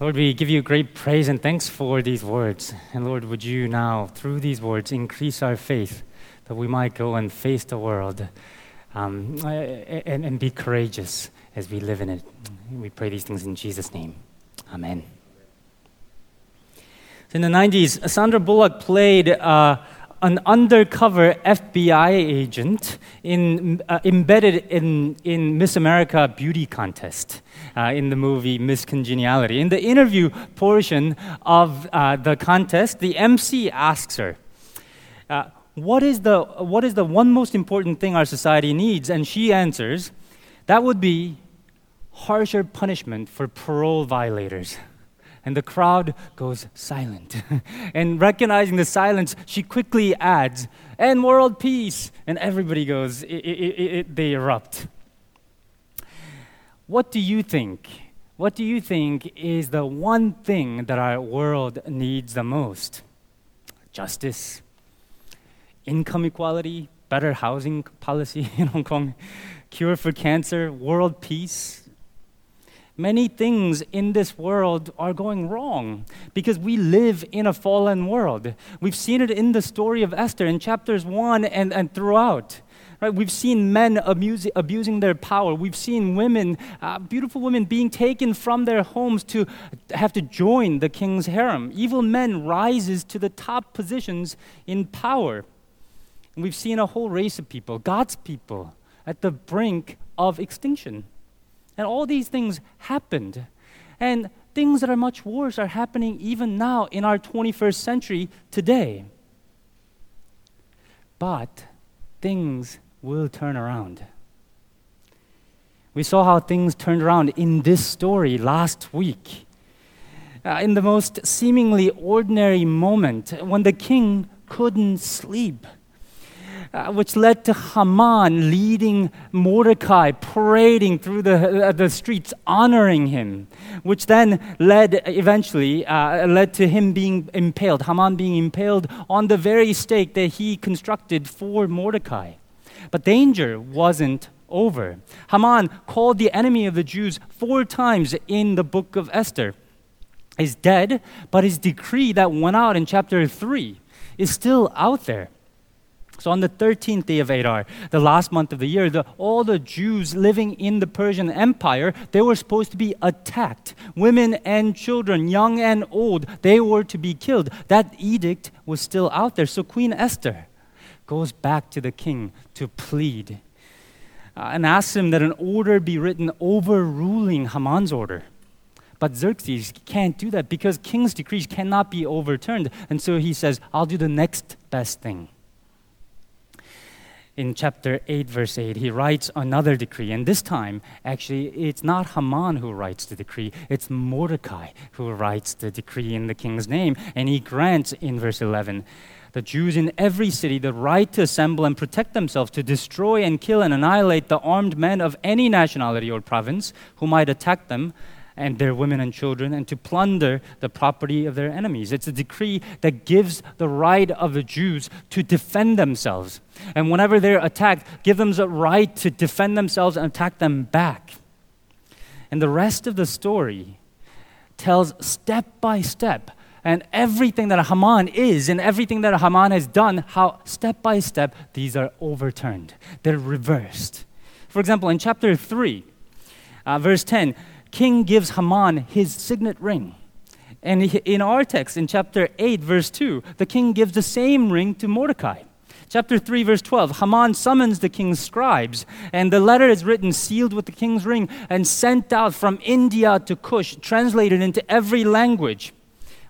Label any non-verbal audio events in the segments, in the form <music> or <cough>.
Lord, we give you great praise and thanks for these words. And Lord, would you now, through these words, increase our faith that we might go and face the world um, and, and be courageous as we live in it. We pray these things in Jesus' name. Amen. So in the 90s, Sandra Bullock played uh, an undercover FBI agent in, uh, embedded in, in Miss America beauty contest uh, in the movie Miss Congeniality. In the interview portion of uh, the contest, the MC asks her, uh, what, is the, what is the one most important thing our society needs? And she answers, that would be harsher punishment for parole violators and the crowd goes silent. <laughs> and recognizing the silence, she quickly adds, and world peace. And everybody goes, it, it, it, they erupt. What do you think? What do you think is the one thing that our world needs the most? Justice, income equality, better housing policy <laughs> in Hong Kong, cure for cancer, world peace, many things in this world are going wrong because we live in a fallen world. We've seen it in the story of Esther in chapters 1 and, and throughout. Right? We've seen men abuse, abusing their power. We've seen women, uh, beautiful women, being taken from their homes to have to join the king's harem. Evil men rises to the top positions in power. And we've seen a whole race of people, God's people, at the brink of extinction. And all these things happened. And things that are much worse are happening even now in our 21st century today. But things will turn around. We saw how things turned around in this story last week. Uh, in the most seemingly ordinary moment, when the king couldn't sleep uh, which led to Haman leading Mordecai, parading through the, uh, the streets, honoring him, which then led eventually uh, led to him being impaled, Haman being impaled on the very stake that he constructed for Mordecai. But danger wasn't over. Haman called the enemy of the Jews four times in the book of Esther. Is dead, but his decree that went out in chapter 3 is still out there. So on the 13th day of Adar, the last month of the year, the, all the Jews living in the Persian Empire, they were supposed to be attacked. Women and children, young and old, they were to be killed. That edict was still out there. So Queen Esther goes back to the king to plead uh, and asks him that an order be written overruling Haman's order. But Xerxes can't do that because king's decrees cannot be overturned. And so he says, I'll do the next best thing in chapter 8, verse 8, he writes another decree. And this time, actually, it's not Haman who writes the decree, it's Mordecai who writes the decree in the king's name. And he grants in verse 11 the Jews in every city the right to assemble and protect themselves, to destroy and kill and annihilate the armed men of any nationality or province who might attack them and their women and children and to plunder the property of their enemies. It's a decree that gives the right of the Jews to defend themselves. And whenever they're attacked, give them the right to defend themselves and attack them back. And the rest of the story tells step by step and everything that Haman is and everything that Haman has done, how step by step these are overturned. They're reversed. For example, in chapter 3, uh, verse 10, king gives Haman his signet ring. And in our text, in chapter 8, verse 2, the king gives the same ring to Mordecai. Chapter 3, verse 12, Haman summons the king's scribes, and the letter is written, sealed with the king's ring, and sent out from India to Cush, translated into every language.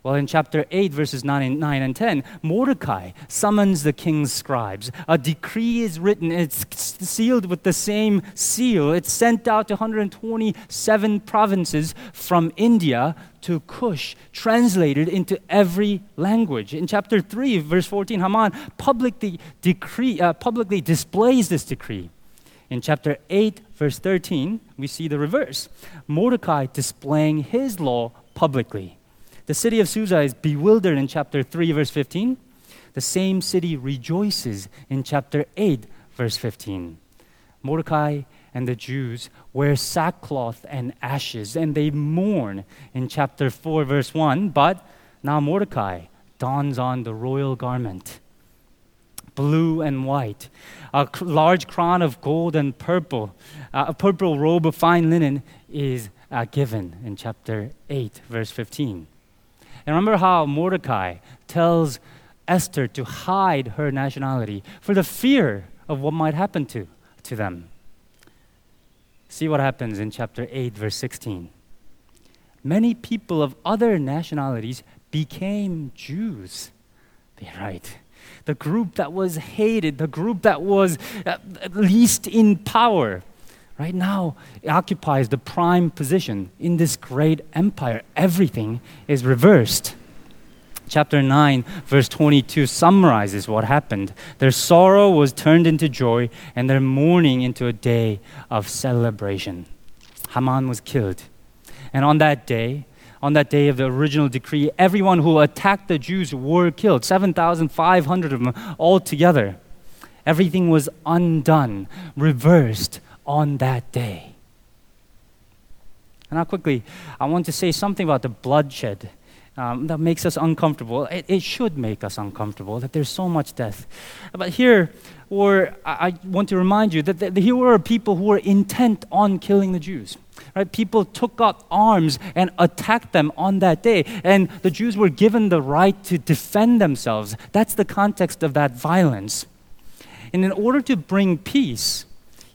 Well, in chapter 8, verses 9 and, 9 and 10, Mordecai summons the king's scribes. A decree is written, it's sealed with the same seal. It's sent out to 127 provinces from India to Cush, translated into every language. In chapter 3, verse 14, Haman publicly, decree, uh, publicly displays this decree. In chapter 8, verse 13, we see the reverse Mordecai displaying his law publicly. The city of Susa is bewildered in chapter 3, verse 15. The same city rejoices in chapter 8, verse 15. Mordecai and the Jews wear sackcloth and ashes, and they mourn in chapter 4, verse 1. But now Mordecai dons on the royal garment, blue and white, a large crown of gold and purple, uh, a purple robe of fine linen is uh, given in chapter 8, verse 15. And remember how Mordecai tells Esther to hide her nationality for the fear of what might happen to, to them. See what happens in chapter 8, verse 16. Many people of other nationalities became Jews. They write. The group that was hated, the group that was at least in power, right now it occupies the prime position in this great empire. Everything is reversed. Chapter 9, verse 22 summarizes what happened. Their sorrow was turned into joy, and their mourning into a day of celebration. Haman was killed. And on that day, on that day of the original decree, everyone who attacked the Jews were killed 7,500 of them altogether. Everything was undone, reversed on that day. And now, quickly, I want to say something about the bloodshed um, that makes us uncomfortable. It, it, should make us uncomfortable that there's so much death. But here, or I, I want to remind you that the, here were people who were intent on killing the Jews. Right? People took up arms and attacked them on that day, and the Jews were given the right to defend themselves. That's the context of that violence. And in order to bring peace,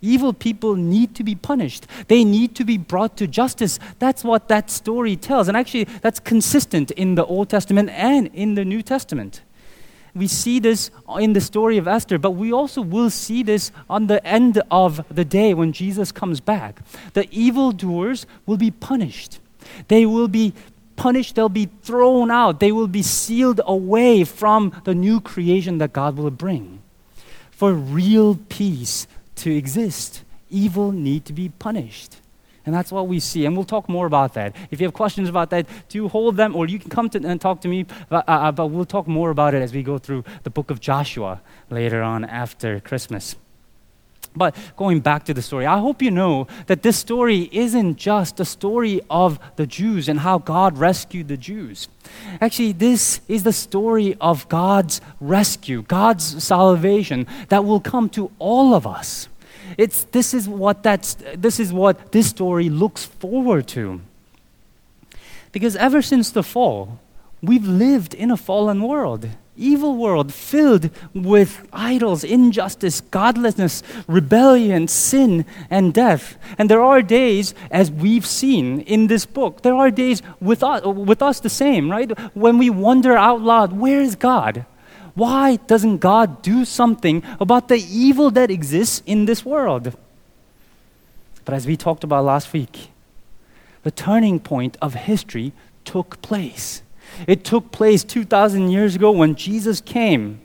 Evil people need to be punished. They need to be brought to justice. That's what that story tells. And actually, that's consistent in the Old Testament and in the New Testament. We see this in the story of Esther, but we also will see this on the end of the day when Jesus comes back. The evildoers will be punished. They will be punished, they'll be thrown out, they will be sealed away from the new creation that God will bring. For real peace to exist, evil need to be punished. And that's what we see. And we'll talk more about that. If you have questions about that, do hold them, or you can come to, and talk to me. But, uh, uh, but we'll talk more about it as we go through the book of Joshua later on after Christmas. But going back to the story, I hope you know that this story isn't just a story of the Jews and how God rescued the Jews. Actually, this is the story of God's rescue, God's salvation that will come to all of us. It's, this, is what that's, this is what this story looks forward to. Because ever since the fall, we've lived in a fallen world evil world filled with idols, injustice, godlessness, rebellion, sin, and death. And there are days, as we've seen in this book, there are days with us, with us the same, right? When we wonder out loud, where is God? Why doesn't God do something about the evil that exists in this world? But as we talked about last week, the turning point of history took place. It took place 2,000 years ago when Jesus came.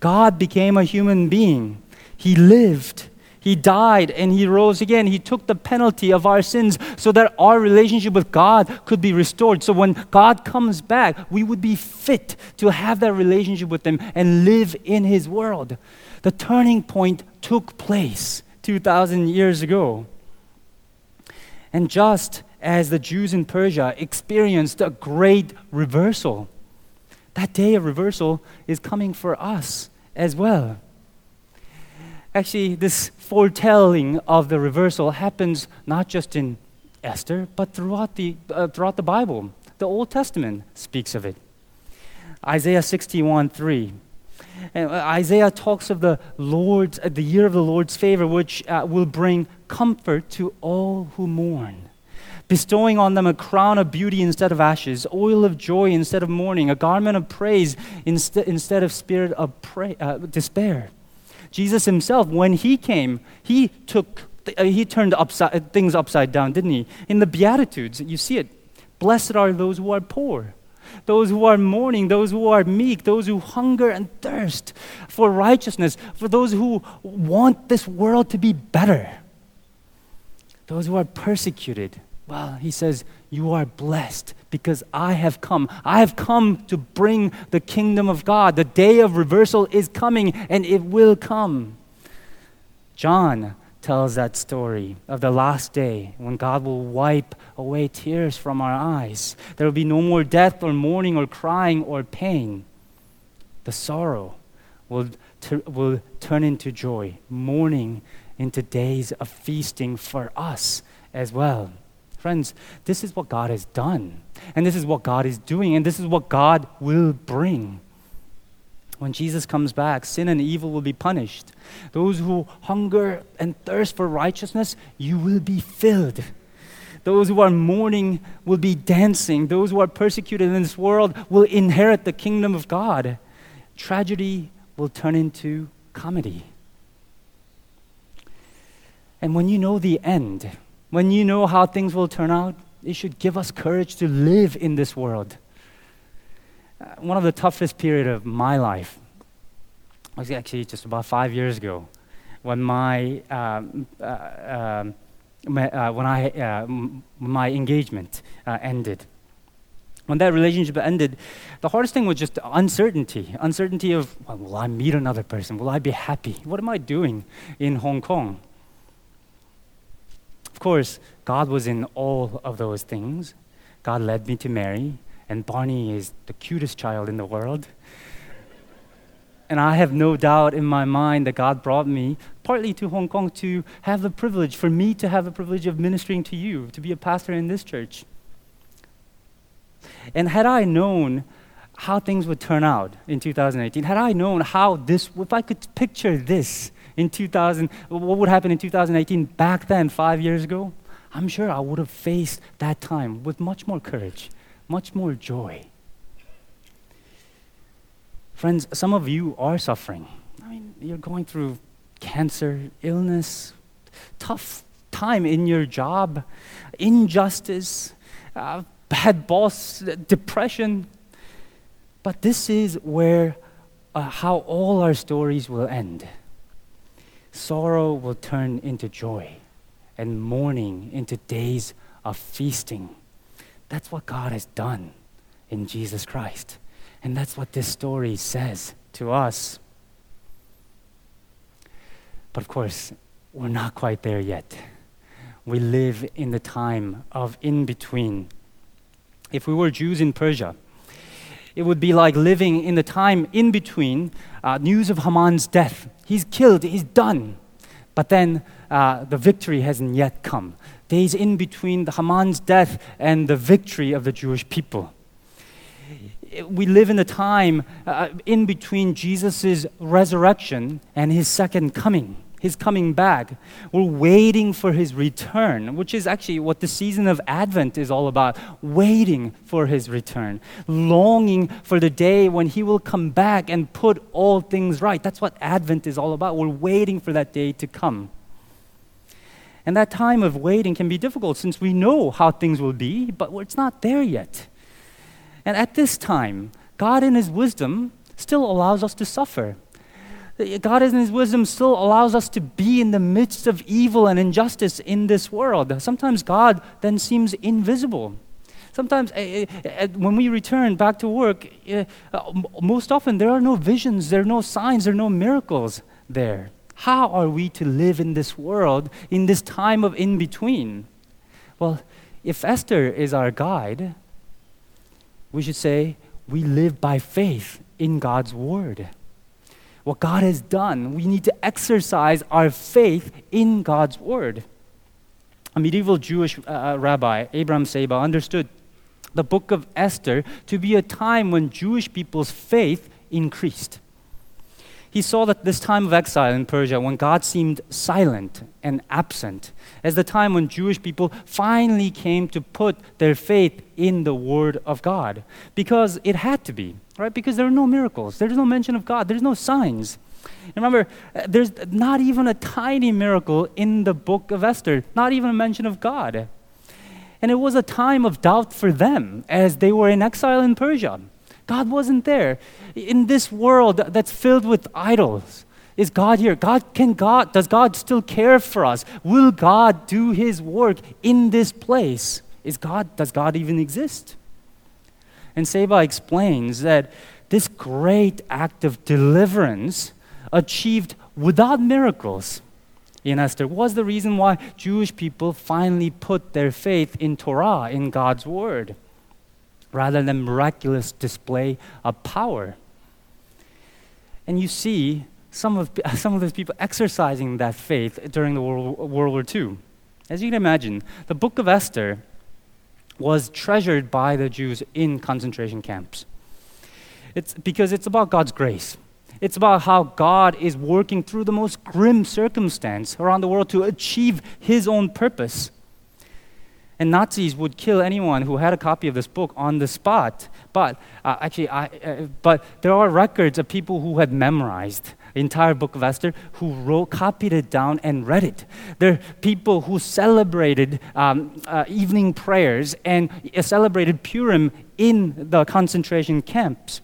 God became a human being. He lived. He died and he rose again. He took the penalty of our sins so that our relationship with God could be restored. So when God comes back, we would be fit to have that relationship with Him and live in His world. The turning point took place 2,000 years ago. And just as the Jews in Persia experienced a great reversal. That day of reversal is coming for us as well. Actually, this foretelling of the reversal happens not just in Esther, but throughout the, uh, throughout the Bible. The Old Testament speaks of it. Isaiah 61 3. And uh, Isaiah talks of the Lord's, uh, the year of the Lord's favor, which uh, will bring comfort to all who mourn bestowing on them a crown of beauty instead of ashes, oil of joy instead of mourning, a garment of praise inst- instead of spirit of uh, despair. Jesus himself, when he came, he took, uh, he turned upside, uh, things upside down, didn't he? In the Beatitudes, you see it. Blessed are those who are poor, those who are mourning, those who are meek, those who hunger and thirst for righteousness, for those who want this world to be better, those who are persecuted well, he says, You are blessed because I have come. I have come to bring the kingdom of God. The day of reversal is coming and it will come. John tells that story of the last day when God will wipe away tears from our eyes. There will be no more death or mourning or crying or pain. The sorrow will, will turn into joy, mourning into days of feasting for us as well. Friends, this is what God has done, and this is what God is doing, and this is what God will bring. When Jesus comes back, sin and evil will be punished. Those who hunger and thirst for righteousness, you will be filled. Those who are mourning will be dancing. Those who are persecuted in this world will inherit the kingdom of God. Tragedy will turn into comedy. And when you know the end, when you know how things will turn out, it should give us courage to live in this world. Uh, one of the toughest period of my life was actually just about five years ago when my, um, uh, um, uh, when I, uh, my engagement uh, ended. When that relationship ended, the hardest thing was just uncertainty. Uncertainty of, well, will I meet another person? Will I be happy? What am I doing in Hong Kong? Of course, God was in all of those things. God led me to Mary and Barney is the cutest child in the world. And I have no doubt in my mind that God brought me partly to Hong Kong to have the privilege, for me to have the privilege of ministering to you, to be a pastor in this church. And had I known how things would turn out in 2018, had I known how this, if I could picture this in 2000, what would happen in 2018 back then, five years ago, I'm sure I would have faced that time with much more courage much more joy. Friends, some of you are suffering. I mean, you're going through cancer, illness, tough time in your job, injustice, uh, bad boss, depression. But this is where uh, how all our stories will end. Sorrow will turn into joy, and mourning into days of feasting. That's what God has done in Jesus Christ. And that's what this story says to us. But of course, we're not quite there yet. We live in the time of in between. If we were Jews in Persia, it would be like living in the time in between uh, news of Haman's death. He's killed, he's done. But then uh, the victory hasn't yet come days in between Haman's death and the victory of the Jewish people. We live in a time uh, in between Jesus' resurrection and his second coming, his coming back. We're waiting for his return, which is actually what the season of Advent is all about waiting for his return, longing for the day when he will come back and put all things right. That's what Advent is all about. We're waiting for that day to come. And that time of waiting can be difficult since we know how things will be, but it's not there yet. And at this time, God, in His wisdom, still allows us to suffer. God, in His wisdom, still allows us to be in the midst of evil and injustice in this world. Sometimes God then seems invisible. Sometimes uh, uh, when we return back to work, most often there are no visions, there are no signs, there are no miracles there. How are we to live in this world in this time of in between? Well, if Esther is our guide, we should say we live by faith in God's word. What God has done, we need to exercise our faith in God's word. A medieval Jewish uh, uh rabbi, Abraham Saba, understood the book of Esther to be a time when Jewish people's faith increased he saw that this time of exile in Persia, when God seemed silent and absent, as the time when Jewish people finally came to put their faith in the Word of God. Because it had to be, right? Because there are no miracles, there's no mention of God, there's no signs. remember, uh, there's not even a tiny miracle in the book of Esther, not even a mention of God. And it was a time of doubt for them as they were in exile in Persia. God wasn't there. In this world that's filled with idols, is God here? God can God does God still care for us? Will God do his work in this place? Is God does God even exist? And Saba explains that this great act of deliverance achieved without miracles in Esther was the reason why Jewish people finally put their faith in Torah, in God's word, rather than miraculous display of power. And you see some of, <laughs> some of those people exercising that faith during the World, World War II. As you can imagine, the book of Esther was treasured by the Jews in concentration camps. It's because it's about God's grace. It's about how God is working through the most grim circumstance around the world to achieve his own purpose. And Nazis would kill anyone who had a copy of this book on the spot. But uh, actually, I, uh, but there are records of people who had memorized the entire book of Esther who wrote, copied it down and read it. There are people who celebrated um, uh, evening prayers and uh, celebrated Purim in the concentration camps.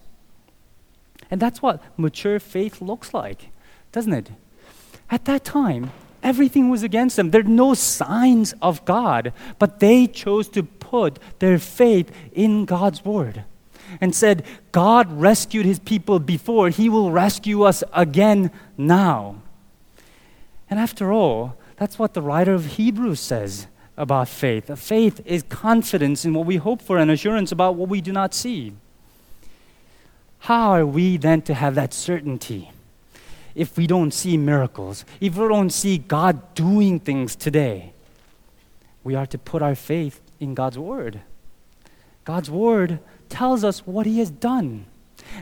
And that's what mature faith looks like, doesn't it? At that time, everything was against them. There are no signs of God, but they chose to put their faith in God's word and said, God rescued his people before, he will rescue us again now. And after all, that's what the writer of Hebrews says about faith. Faith is confidence in what we hope for and assurance about what we do not see. How are we then to have that certainty if we don't see miracles, if we don't see God doing things today? We are to put our faith in God's Word. God's Word tells us what He has done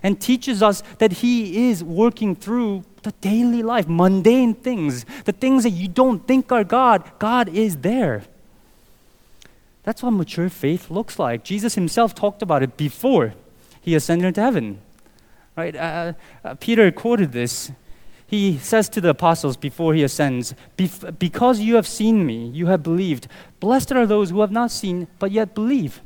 and teaches us that He is working through the daily life, mundane things, the things that you don't think are God. God is there. That's what mature faith looks like. Jesus Himself talked about it before He ascended into heaven. Right? Uh, uh, Peter quoted this. He says to the apostles before he ascends, Because you have seen me, you have believed. Blessed are those who have not seen, but yet believe.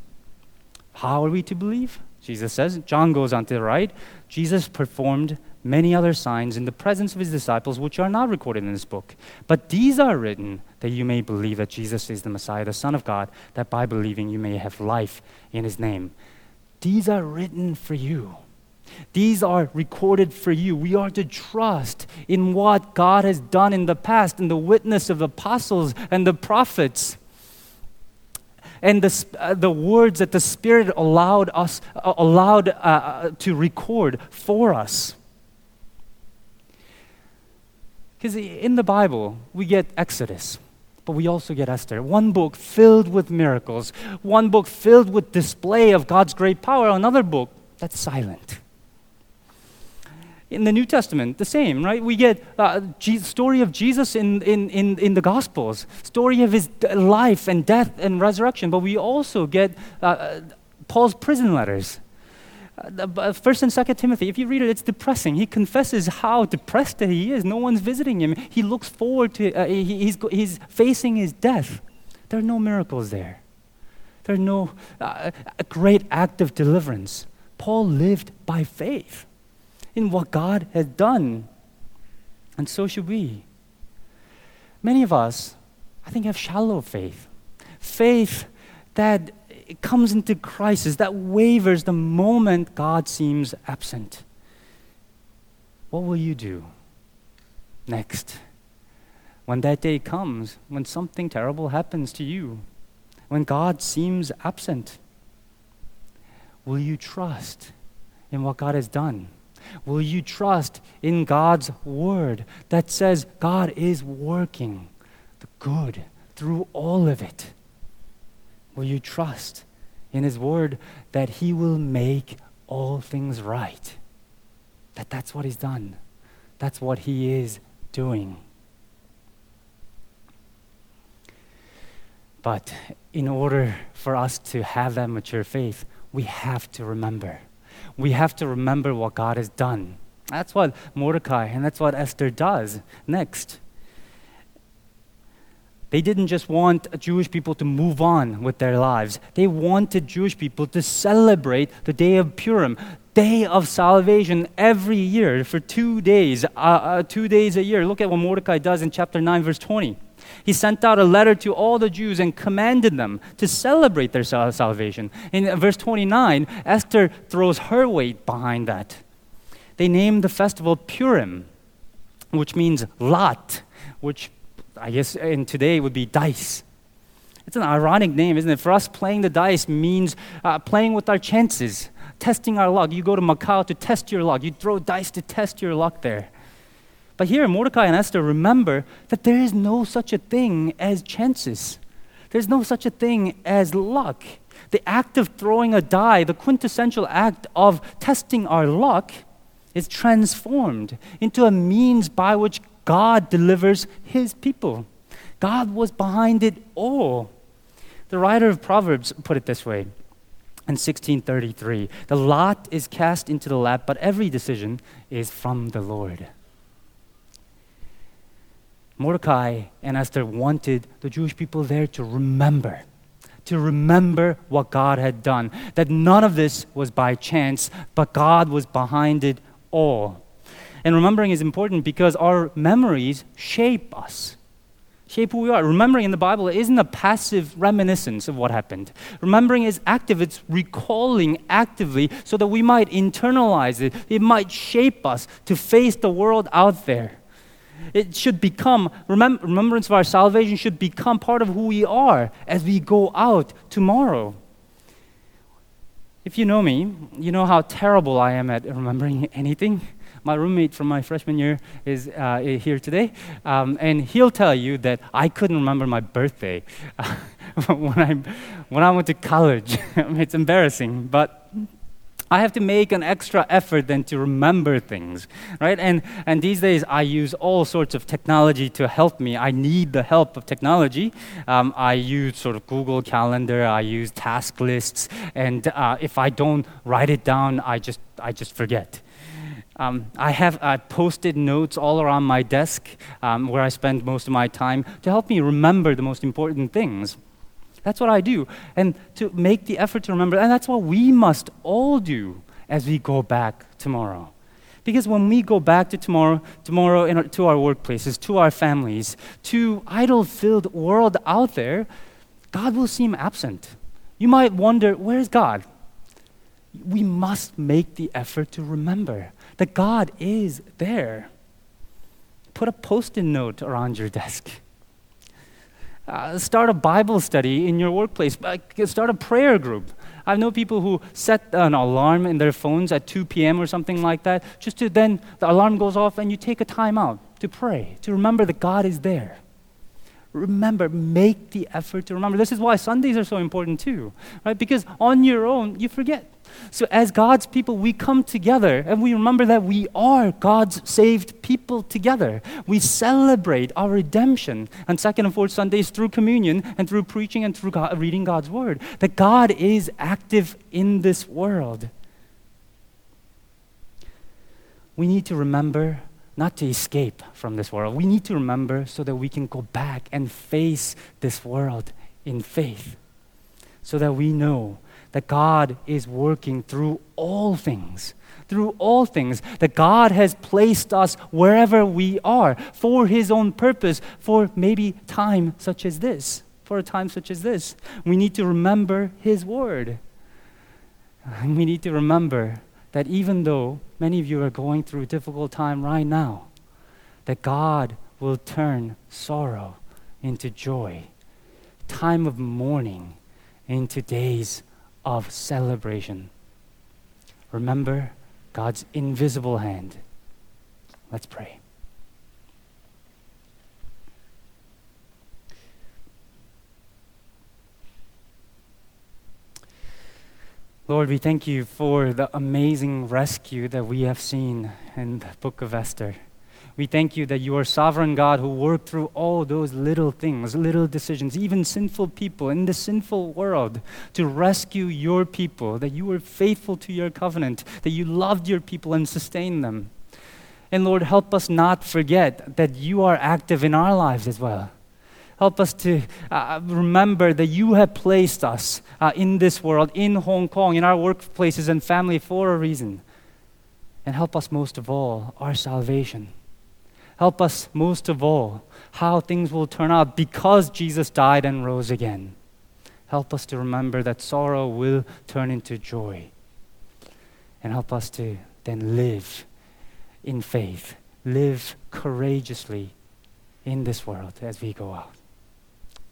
How are we to believe? Jesus says. John goes on to the right. Jesus performed many other signs in the presence of his disciples, which are not recorded in this book. But these are written that you may believe that Jesus is the Messiah, the Son of God, that by believing you may have life in his name. These are written for you. These are recorded for you. We are to trust in what God has done in the past, in the witness of the apostles and the prophets, and the, uh, the words that the Spirit allowed us uh, allowed uh, uh to record for us. Because in the Bible, we get Exodus, but we also get Esther. One book filled with miracles, one book filled with display of God's great power, another book that's silent in the New Testament, the same, right? We get uh, story of Jesus in, in, in, in the Gospels, story of his life and death and resurrection, but we also get uh, uh Paul's prison letters. Uh, First and Second Timothy. If you read it, it's depressing. He confesses how depressed he is. No one's visiting him. He looks forward to. Uh, he, he's, he's facing his death. There are no miracles there. There's no uh, great act of deliverance. Paul lived by faith in what God has done. And so should we. Many of us, I think, have shallow faith. Faith that comes into crisis, that wavers the moment God seems absent. What will you do next? When that day comes, when something terrible happens to you, when God seems absent, will you trust in what God has done? Will you trust in God's word that says God is working the good through all of it? Will you trust in his word that he will make all things right? That that's what he's done. That's what he is doing. But in order for us to have that mature faith, we have to remember we have to remember what God has done. That's what Mordecai and that's what Esther does next. They didn't just want Jewish people to move on with their lives. They wanted Jewish people to celebrate the day of Purim, day of salvation every year for two days, uh, uh, two days a year. Look at what Mordecai does in chapter 9, verse 20. He sent out a letter to all the Jews and commanded them to celebrate their salvation. In verse 29, Esther throws her weight behind that. They named the festival Purim, which means lot, which I guess in today would be dice. It's an ironic name, isn't it? For us, playing the dice means uh, playing with our chances, testing our luck. You go to Macau to test your luck, you throw dice to test your luck there. But here, Mordecai and Esther remember that there is no such a thing as chances. There's no such a thing as luck. The act of throwing a die, the quintessential act of testing our luck, is transformed into a means by which God delivers his people. God was behind it all. The writer of Proverbs put it this way in 1633 The lot is cast into the lap, but every decision is from the Lord. Mordecai and Esther wanted the Jewish people there to remember, to remember what God had done, that none of this was by chance, but God was behind it all. And remembering is important because our memories shape us shape who we are. Remembering in the Bible isn't a passive reminiscence of what happened. Remembering is active, it's recalling actively so that we might internalize it. It might shape us to face the world out there. It should become, remem- remembrance of our salvation should become part of who we are as we go out tomorrow. If you know me, you know how terrible I am at remembering <laughs> anything. My roommate from my freshman year is uh, here today, um, and he'll tell you that I couldn't remember my birthday <laughs> when, I, when I went to college. <laughs> it's embarrassing, but I have to make an extra effort then to remember things, right? And, and these days I use all sorts of technology to help me. I need the help of technology. Um, I use sort of Google Calendar, I use task lists, and uh, if I don't write it down, I just, I just forget. Um, I have uh, posted notes all around my desk um, where I spend most of my time to help me remember the most important things. That's what I do. And to make the effort to remember, and that's what we must all do as we go back tomorrow. Because when we go back to tomorrow, tomorrow our, to our workplaces, to our families, to idol-filled world out there, God will seem absent. You might wonder, where's God? We must make the effort to remember that God is there. Put a post it note around your desk. Uh, start a Bible study in your workplace. Uh, start a prayer group. I know people who set an alarm in their phones at 2 p.m. or something like that, just to then the alarm goes off and you take a time out to pray, to remember that God is there. Remember, make the effort to remember. This is why Sundays are so important too, right? Because on your own, you forget. So, as God's people, we come together and we remember that we are God's saved people together. We celebrate our redemption on second and fourth Sundays through communion and through preaching and through God, reading God's word. That God is active in this world. We need to remember not to escape from this world. We need to remember so that we can go back and face this world in faith. So that we know that God is working through all things. Through all things, that God has placed us wherever we are for His own purpose, for maybe time such as this. For a time such as this. We need to remember His word. <laughs> We need to remember that even though many of you are going through a difficult time right now, that God will turn sorrow into joy, time of mourning into days of celebration. Remember God's invisible hand. Let's pray. Lord, we thank you for the amazing rescue that we have seen in the book of Esther. We thank you that you are sovereign God who worked through all those little things, little decisions, even sinful people in the sinful world to rescue your people, that you were faithful to your covenant, that you loved your people and sustained them. And Lord, help us not forget that you are active in our lives as well. Help us to uh, remember that you have placed us uh, in this world, in Hong Kong, in our workplaces and family for a reason. And help us most of all, our salvation. Help us most of all how things will turn out because Jesus died and rose again. Help us to remember that sorrow will turn into joy. And help us to then live in faith, live courageously in this world as we go out.